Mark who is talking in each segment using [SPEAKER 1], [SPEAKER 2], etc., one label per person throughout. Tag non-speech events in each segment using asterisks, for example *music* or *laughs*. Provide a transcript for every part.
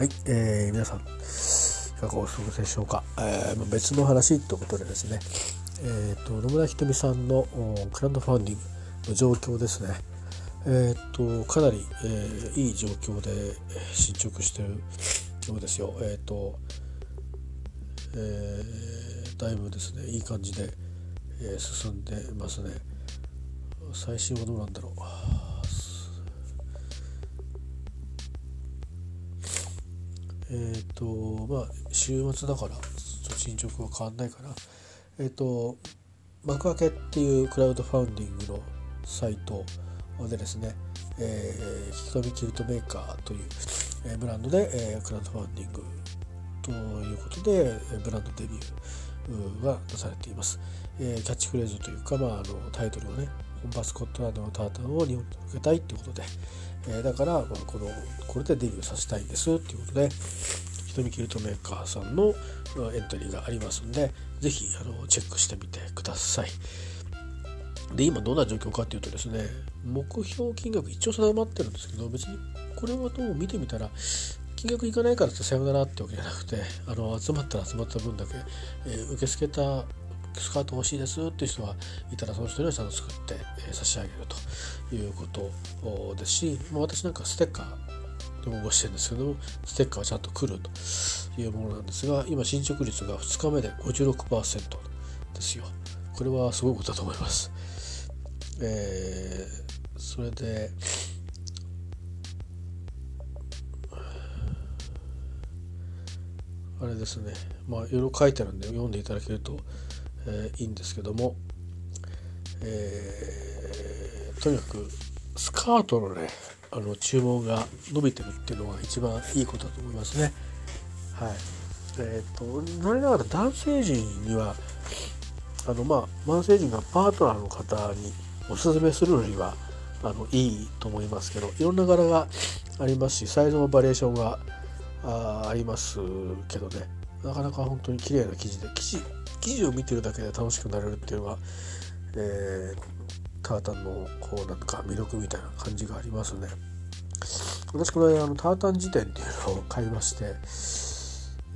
[SPEAKER 1] はい、えー、皆さんいかがお過ごしでしょうか、えー、別の話ということでですね、えーと、野村ひとみさんのクラウドファンディングの状況ですね。え、ー、とかなり、えー、いい状況で進捗してるようですよ。え、ー、と、えー、だいぶですねいい感じで、えー、進んでますね。最新はどうなんだろう。えっ、ー、とまあ週末だから進捗は変わんないかなえっ、ー、と幕開けっていうクラウドファウンディングのサイトでですね、えー、引き込みキルトメーカーという、えー、ブランドで、えー、クラウドファウンディングということでえブランドデビューが出されています、えー、キャッチフレーズというか、まあ、あのタイトルをね本場スコットランドのタータンを日本に届けたいっていうことで、えー、だから、まあ、このこれでデビューさせたいんですっていうことで瞳キルトメーカーさんのエントリーがありますんで是非あのチェックしてみてください。で今どんな状況かっていうとですね目標金額一応定まってるんですけど別にこれはどう見てみたら金額いかないからってさよならってわけじゃなくてあの集まったら集まった分だけ、えー、受け付けたスカート欲しいですっていう人がいたらその人にはちゃんと作って、え、差し上げるということですし、ま、私なんかステッカーで応募してるんですけどもステッカーはちゃんと来るというものなんですが今進捗率が2日目で56%ですよこれはすごいことだと思います。えー、それであれですねまあいろいろ書いてあるんで読んでいただけるとえー、いいんですけども、えー、とにかくスカートのねあの注文が伸びてるっていうのが一番いいことだと思いますね。はいえーと、なりながら男性陣にはあのまあ男性陣がパートナーの方におすすめするのにはあのいいと思いますけどいろんな柄がありますしサイズのバリエーションがあありますけどねなかなか本当に綺麗な生地で生地記事を見てるだけで楽しくなれるっていうのが、えー、タータンのこうなんか魅力みたいな感じがありますね。私これあのタータン辞典っていうのを買いまして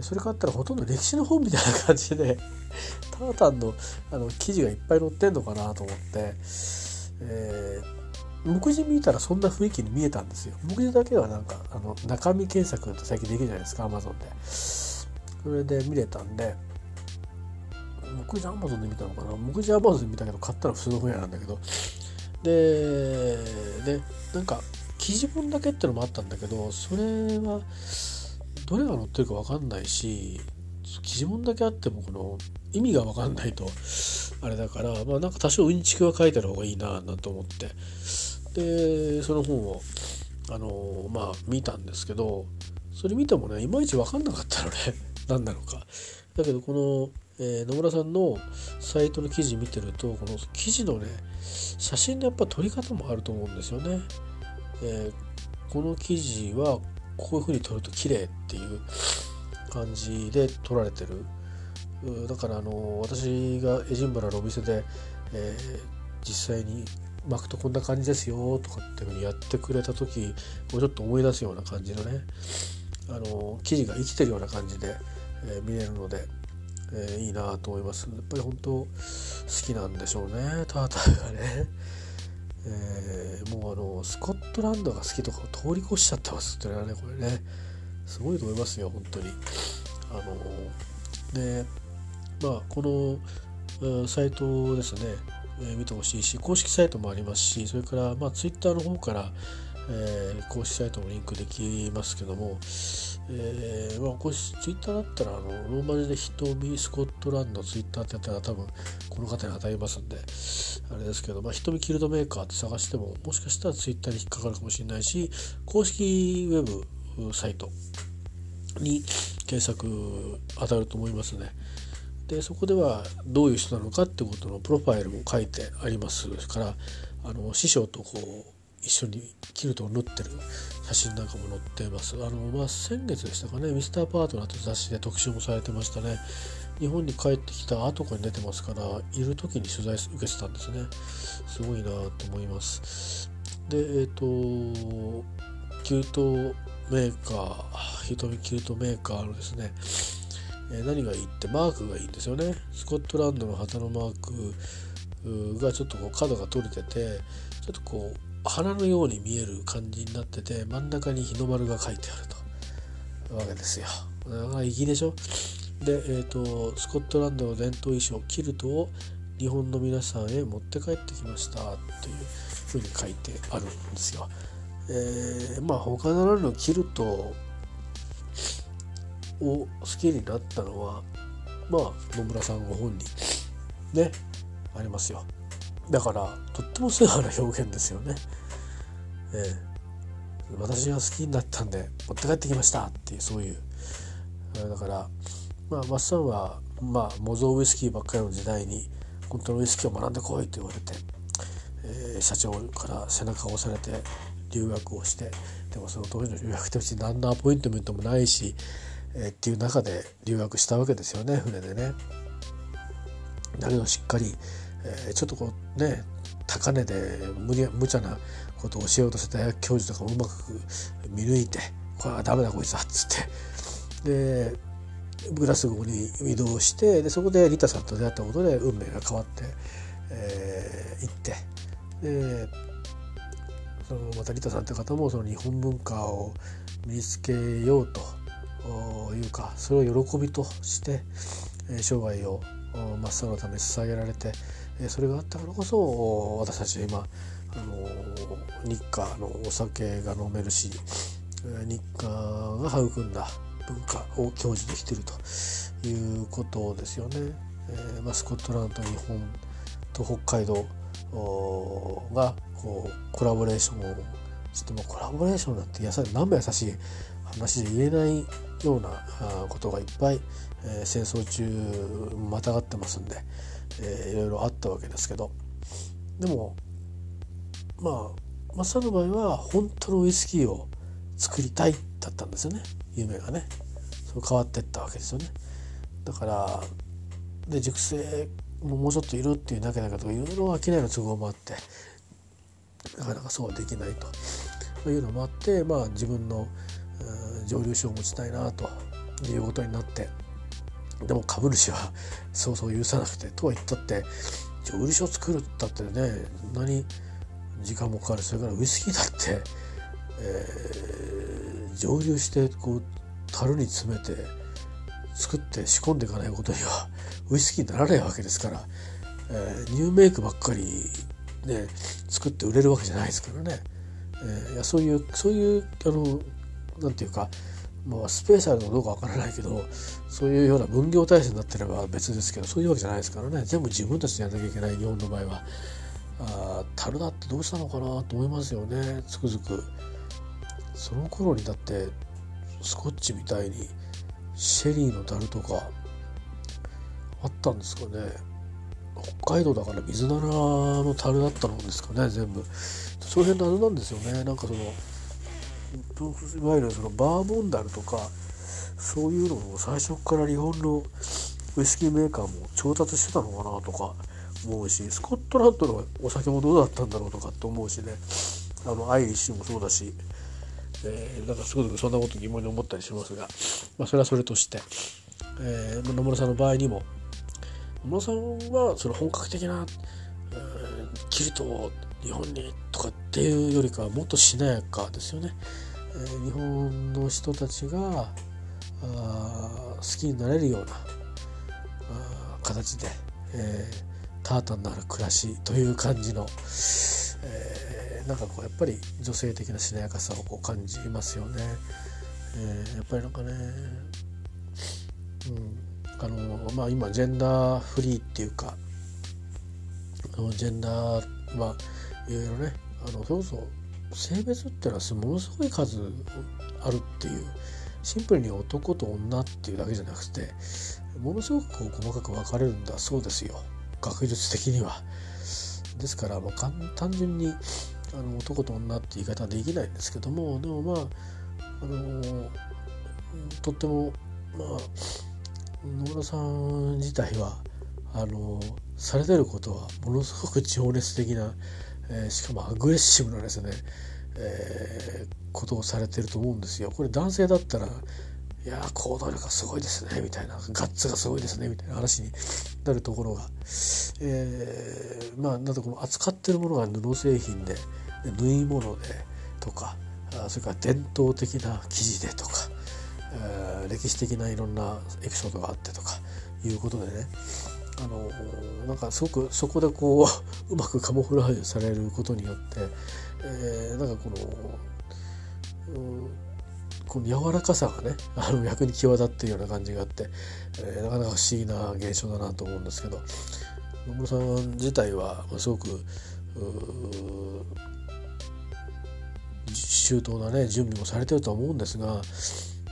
[SPEAKER 1] それ買ったらほとんど歴史の本みたいな感じでタータンのあの記事がいっぱい載ってんのかなと思って、えー、目次見たらそんな雰囲気に見えたんですよ。目次だけはなんかあの中身検索って最近できるじゃないですか Amazon で。それで見れたんで目次アマゾンで見たのかな？目次アマゾンで見たけど買ったら普通の本屋なんだけど。ででなんか記事本だけってのもあったんだけどそれはどれが載ってるか分かんないし記事本だけあってもこの意味が分かんないとあれだからまあなんか多少うんちくは書いてある方がいいななんて思って。でその本をあのまあ見たんですけどそれ見てもねいまいち分かんなかったのね。*laughs* 何なのか。だけどこのえー、野村さんのサイトの記事見てるとこの記事のね写真のやっぱ撮り方もあると思うんですよね。えー、この記事はこういう風に撮ると綺麗っていう感じで撮られてる。だからあの私がエジンバラのお店で、えー、実際に巻くとこんな感じですよとかっていうふうにやってくれた時をちょっと思い出すような感じのねあの記事が生きてるような感じで、えー、見れるのでえー、いいなと思います。やっぱり本当好きなんでしょうね。ターターがね、えー、もうあのスコットランドが好きとかを通り越しちゃってますってねこれね。すごいと思いますよ本当に。あのでまあこのサイトですね、えー、見てほしいし公式サイトもありますしそれからまあツイッターの方からえー、公式サイトもリンクできますけども、えー、まあ、これツイッターだったらあのローマ字で「ひとみスコットランド」ツイッターってやったら多分この方に当たりますんであれですけど、まあ、ひとみキルドメーカーって探してももしかしたらツイッターに引っかかるかもしれないし公式ウェブサイトに検索当たると思いますね。でそこではどういう人なのかってことのプロファイルも書いてありますからあの師匠とこう一緒にキルトを縫ってる写真なんかも載ってます。あの、まあ、先月でしたかね、ミスターパートナーと雑誌で特集もされてましたね。日本に帰ってきた後に出てますから、いる時に取材受けてたんですね。すごいなと思います。で、えっ、ー、と、給湯メーカー、瞳キルトメーカーのですね、え、何がいいってマークがいいんですよねスコットランドの旗のマークがちょっとこう角が取れててちょっとこう花のように見える感じになってて真ん中に日の丸が書いてあるとわけですよ。だから粋でしょ？で、えーと、スコットランドの伝統衣装キルトを日本の皆さんへ持って帰ってきましたというふうに書いてあるんですよ。えー、まあ他ならぬキルトを好きになったのはまあ野村さんご本人ねありますよ。だからとっても素直な表現ですよね。ええ、私が好きになったんで持って帰ってきましたっていうそういうだからまあマッサンはまあ模造ウイスキーばっかりの時代に本当のウイスキーを学んでこいと言われて、えー、社長から背中を押されて留学をしてでもその当時の留学って別に何のアポイントメントもないし、えー、っていう中で留学したわけですよね船でね。だけどしっかりえー、ちょっとこうね高値で無無茶なことを教えようとして大学教授とかもうまく見抜いて「これはダメだこいつは」っつって。でグラスゴーに移動してでそこでリタさんと出会ったことで運命が変わって、えー、って。でそのまたリタさんという方もその日本文化を身につけようというかそれを喜びとして生涯を真っ青のために捧げられてそれがあったからこそ私たちは今あの日課のお酒が飲めるし日課が育んだ文化を享受できてるということですよね。えま、スコットランド日本と北海道がこうコラボレーションをしてもうコラボレーションなんてやさ何も優しい話で言えないようなことがいっぱい、えー、戦争中またがってますんで、えー、いろいろあったわけですけど。でもまあマサの場合は本当のウイスキーを作りたいだったんですよね。夢がね。そう変わってったわけですよね。だからで熟成ももうちょっといるっていうだけだけどいろいろ商いの都合もあってなかなかそうはできないというのもあってまあ自分の蒸留所を持ちたいなということになってでも株主はそうそう許さなくてとは言ったって蒸留所作るったってねそんなに時間もかかる。それからウイスキーだって、えー、蒸留してこう樽に詰めて作って仕込んでいかないことにはウイスキーにならないわけですから、えー、ニューメイクばっかりね作って売れるわけじゃないですからね、えー、いやそういうそういうあのなんていうかまあ、スペースあるのかどうかわからないけどそういうような分業体制になってれば別ですけどそういうわけじゃないですからね。全部自分たちでやらなきゃいけない日本の場合はあ樽だってどうしたのかなと思いますよね。つくづく。その頃にだってスコッチみたいにシェリーの樽とかあったんですかね。北海道だから水ならの樽だったのですかね全部。その辺のあれなんですよね。なんかそのいわゆるそのバーボンダルとかそういうのを最初から日本のウイスキーメーカーも調達してたのかなとか思うしスコットランドのお酒もどうだったんだろうとかって思うしね。あのアイリッシュもそうだし、えー、なんかすごくそんなこと疑問に思ったりしますが、まあ、それはそれとして、えー、野村さんの場合にも野村さんはその本格的な、えー、キルトを日本にとかっていうよりかはもっとしなやかですよね。えー、日本の人たちがあ好きになれるようなあ形で、えー、タータンのある暮らしという感じの、えー、なんかこうやっぱり女性的なしなやかさをこう感じますよね。えー、やっぱりなんかね、うんあのまあ、今ジェンダーフリーっていうかジェンダーはいろいろねあのそうそう性別っていうのはものすごい数あるっていうシンプルに男と女っていうだけじゃなくてものすごくこう細かく分かれるんだそうですよ学術的には。ですからまあ単純にあの男と女って言い方はできないんですけどもでもまああのとってもまあ野村さん自体はあのされてることはものすごく情熱的なえー、しかもアグレッシブなですね、えー、ことをされてると思うんですよ。これ男性だったらいや行動力がすごいですね。みたいな。ガッツがすごいですね。みたいな話になるところが、えー、まあなんとこの扱ってるものが布製品で縫い物でとかそれから伝統的な生地でとか、えー、歴史的ないろんなエピソードがあってとかいうことでねあのなんかすごくそこでこう *laughs* うまくカモフラージュされることによって、えー、なんかこの、うんこの柔らかさがねあの逆に際立っているような感じがあって、えー、なかなか不思議な現象だなと思うんですけど野村さん自体はすごく周到なね準備もされてるとは思うんですが、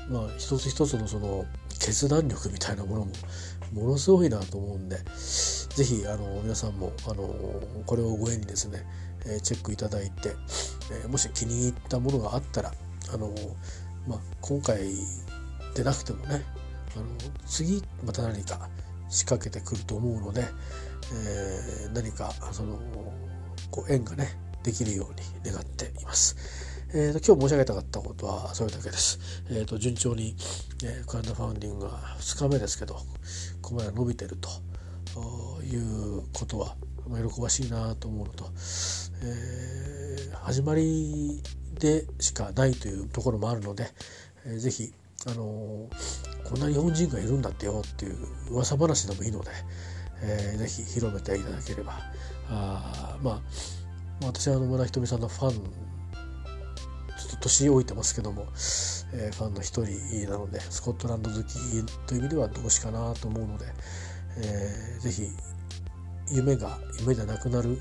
[SPEAKER 1] まあ、一つ一つのその決断力みたいなものもものすごいなと思うんで是非あの皆さんもあのこれをご縁にですね、えチェックいただいて、えもし気に入ったものがあったらあのまあ、今回でなくてもねあの次また何か仕掛けてくると思うので、えー、何かそのこう縁がねできるように願っています。えーと、今日申し上げたかったことはそれだけです。えーと、順調に、えー、クラウドファンディングが2日目ですけどここまで伸びてるということは喜ばしいなと思うのと、えー、始まりでしかないというところもあるので、えー、ぜひ、あのー、こんな日本人がいるんだってよっていう噂話でもいいので、えー、ぜひ広めていただければあまあ私は野村ひとみさんのファンちょっと年老いてますけども、えー、ファンの一人なのでスコットランド好きという意味では同志かなと思うので、えー、ぜひ夢が夢でなくなる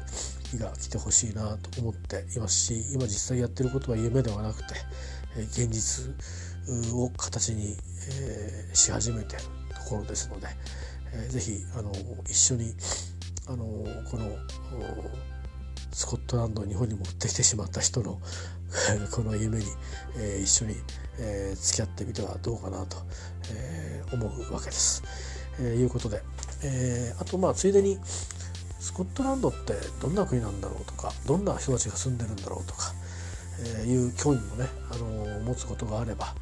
[SPEAKER 1] 日が来てほしいなと思っていますし今実際やってることは夢ではなくて現実を形にし始めてるところですので是非あの一緒にあのこのスコットランドを日本に持ってきてしまった人の *laughs* この夢に、えー、一緒に、えー、付き合ってみてはどうかなと、えー、思うわけです。えー、いうことで、えー、あとまあついでにスコットランドってどんな国なんだろうとかどんな人たちが住んでるんだろうとか、えー、いう興味もね、あのー、持つことがあれば、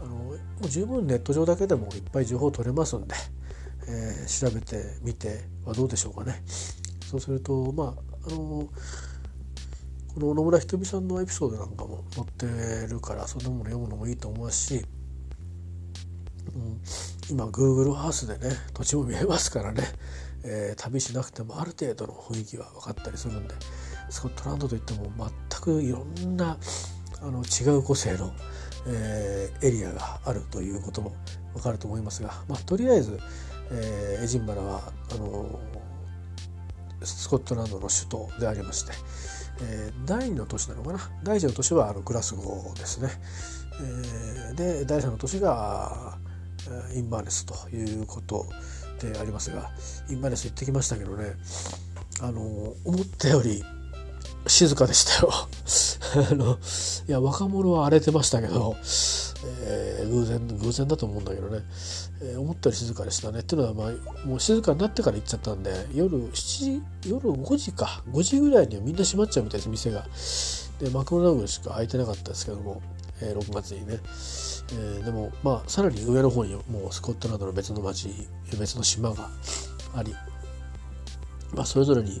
[SPEAKER 1] あのー、もう十分ネット上だけでもいっぱい情報取れますんで、えー、調べてみてはどうでしょうかね。そうするとまああのこの野村ひとみさんのエピソードなんかも載ってるからそんなもの読むのもいいと思いますし、うん、今 Google ハウスでね土地も見えますからね。えー、旅しなくてもある程度の雰囲気は分かったりするんでスコットランドといっても全くいろんなあの違う個性の、えー、エリアがあるということも分かると思いますが、まあ、とりあえず、えー、エジンバラはあのスコットランドの首都でありまして、えー、第2の都市なのかな？第1の都市はあのグラスゴーですね、えー、で第3の都市がインバーネスということでありますがインバレス行ってきましたけどねあの思ったより静かでしたよ。*laughs* あのいや若者は荒れてましたけど、えー、偶然偶然だと思うんだけどね、えー、思ったより静かでしたね。っていうのは、まあ、もう静かになってから行っちゃったんで夜7時夜5時か。5時ぐらいにはみんな閉まっちゃうみたいです店が。でマクドナルドしか開いてなかったですけども、えー、6月にね。えー、でもまあさらに上の方にもうスコットランドの別の町別の島があり、まあ、それぞれに、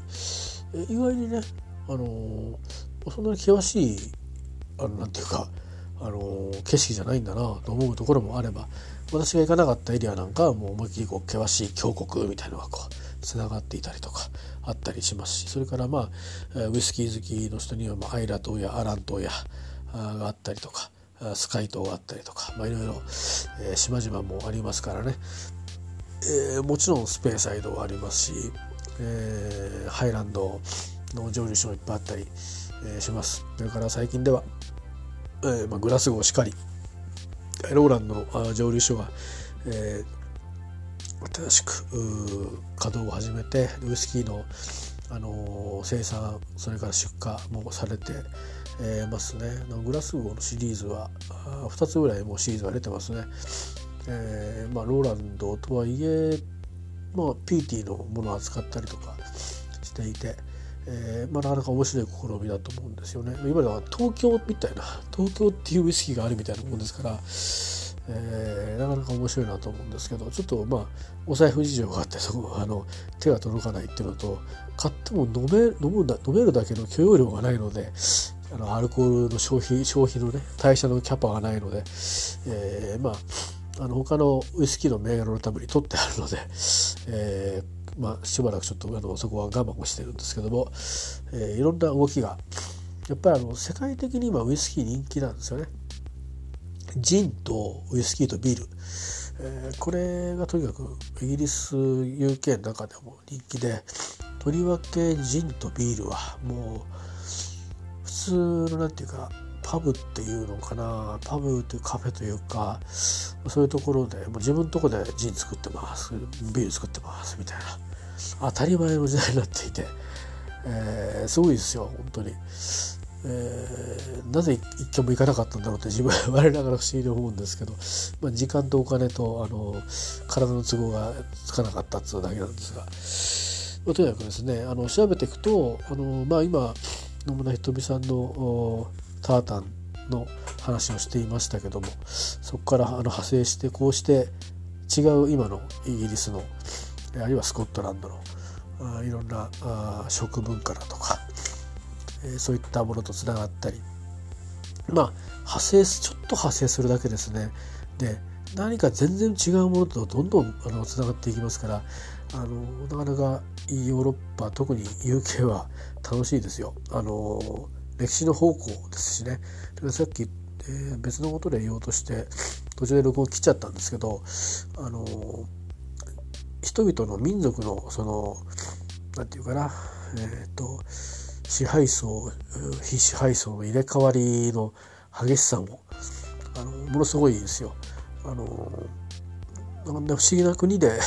[SPEAKER 1] えー、意外にね、あのー、そんなに険しいあのなんていうか、あのー、景色じゃないんだなと思うところもあれば私が行かなかったエリアなんかはもう思いっきりこう険しい峡谷みたいなのがこうつながっていたりとかあったりしますしそれからまあウイスキー好きの人には、まあ、アイラ島やアラン島やがあったりとかスカイ島があったりとか、まあ、いろいろ、えー、島々もありますからね、えー、もちろんスペーサイドはありますし、えー、ハイランドの蒸留所もいっぱいあったり、えー、します。それから最近では、えーまあ、グラスゴーしかりローランドの蒸留所が、えー、新しく稼働を始めてウイスキーの、あのー、生産それから出荷もされて、えー、ますね。グラスゴーのシリーズは2つぐらいもうシリーズが出てますね、えー、まあ、ローランドとはいえ、まあ、PT のものを扱ったりとかしていて、えーまあ、なかなか面白い試みだと思うんですよね。今では東京みたいな東京っていうウイスキーがあるみたいなもんですから、えー、なかなか面白いなと思うんですけどちょっとまあお財布事情があってそこあの手が届かないっていうのと買っても飲め飲むだ飲めるだけの許容量がないのであのアルコールの消費消費のね代謝のキャパがないので、えー、まああの他のウイスキーの銘柄のために取ってあるので、えーまあ、しばらくちょっとあのそこは我慢をしてるんですけども、えー、いろんな動きがやっぱりあの世界的に今ウイスキー人気なんですよね。ジンとウイスキーとビール、えー、これがとにかくイギリス UK の中でも人気でとりわけジンとビールはもう普通のなんていうかパブっていうのかなパブというカフェというかそういうところでもう自分のとこでジン作ってますビール作ってますみたいな。当たり前の時代になっていて、えー、すごいですよ本当に。えー、なぜ一軒も行かなかったんだろうって自分は我ながら不思議に思うんですけど、まあ、時間とお金とあの体の都合がつかなかったっていうだけなんですが、まあ、とにかくですねあの調べていくとあの、まあ、今野村ひとみさんのタータンの話をしていましたけどもそこからあの派生してこうして違う今のイギリスのあるいはスコットランドのあいろんなあ食文化だとか、えー、そういったものとつながったりまあ派生ちょっと派生するだけですねで何か全然違うものとどんどんあのつながっていきますからあのなかなかヨーロッパ特に UK は楽しいですよ。あの歴史の方向ですしねさっき、えー、別のことで言おうとして途中で録音切っちゃったんですけどあの人々の民族のその何て言うかなえっ、ー、と支配層非支配層の入れ替わりの激しさもあのものすごいですよ。あのなん不思議な国で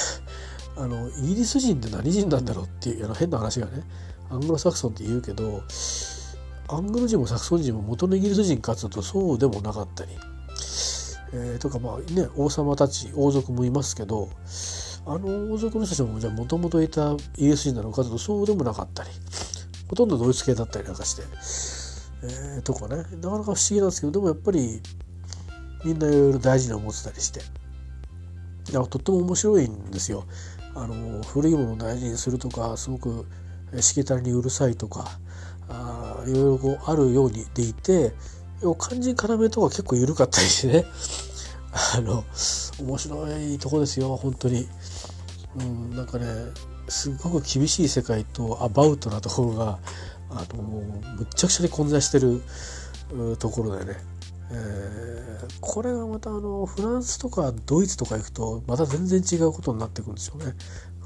[SPEAKER 1] あのイギリス人って何人なんだろうっていうあの変な話がねアングロサクソンって言うけどアングル人もサクソン人も元のイギリス人かつとそうでもなかったり、えー、とかまあね王様たち王族もいますけどあの王族の人たちもじゃあもともといたイギリス人なのかとそうでもなかったり。ほとんどドイツ系だったりなんかして、えー、とかね。なかなか不思議なんですけどでもやっぱりみんないろいろ大事に思ってたりして。とっても面白いんですよ。あの古いものを大事にするとかすごくしきたりにうるさいとか。いろいろこうあるようにでいて肝心要とか結構緩かったりしてね *laughs* あの面白いとこですよ本当に。うん、なんかねすごく厳しい世界とアバウトなところがあのむっちゃくちゃに混在してるところでね、えー、これがまたあのフランスとかドイツとか行くとまた全然違うことになってくるんですよね。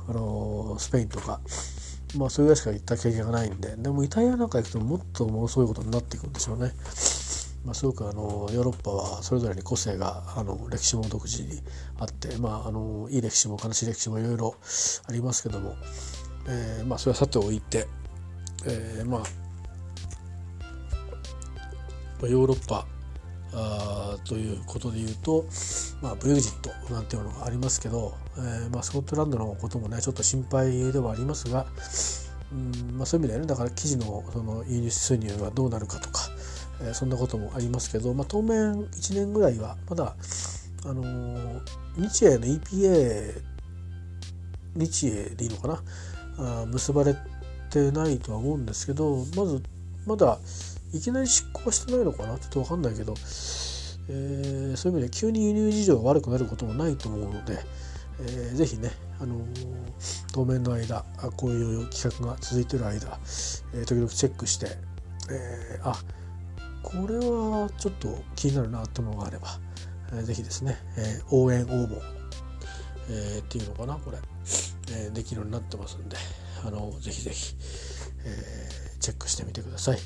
[SPEAKER 1] あのスペインとかまあそれぐらいしか行った経験がないんででもイタリアなんか行くともっとものすごいことになっていくんでしょうね。まあ、すごくあのヨーロッパはそれぞれに個性があの歴史も独自にあって、まあ、あのいい歴史も悲しい歴史もいろいろありますけども、えーまあ、それはさておいて、えーまあ、ヨーロッパあということで言うと、まあ、ブレグジットなんていうのがありますけど、えーまあ、スコットランドのこともねちょっと心配ではありますが、うんまあ、そういう意味ではねだから生地のその輸入収入がどうなるかとか、えー、そんなこともありますけど、まあ、当面1年ぐらいはまだ、あのー、日英の EPA 日英でいいのかな？あ結ばれてないとは思うんですけどまずまだいきなり執行してないのかな？ちょっと分かんないけど、えー、そういう意味で急に輸入事情が悪くなることもないと思うので、えー、ぜひね、あのー、当面の間こういう企画が続いてる間、えー、時々チェックして、えー、あこれはちょっと気になるなというものがあれば、えー、ぜひですね、えー、応援応募、えー、っていうのかなこれ、えー、できるようになってますんであのぜひぜひ、えー、チェックしてみてください。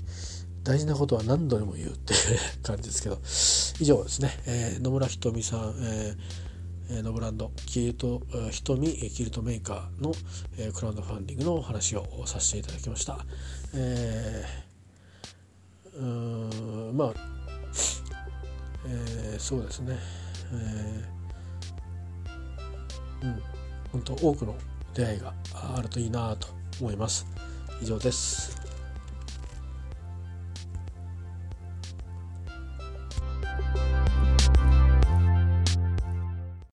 [SPEAKER 1] 大事なことは何度でも言うっていう *laughs* 感じですけど以上ですね、えー、野村ひとみさん、えー、のブランドキルトひとみキルトメーカーの、えー、クラウドファンディングのお話をさせていただきました。えー、うんまあ、えー、そうですね、えー、うん本当多くの出会いがあるといいなと思います。以上です。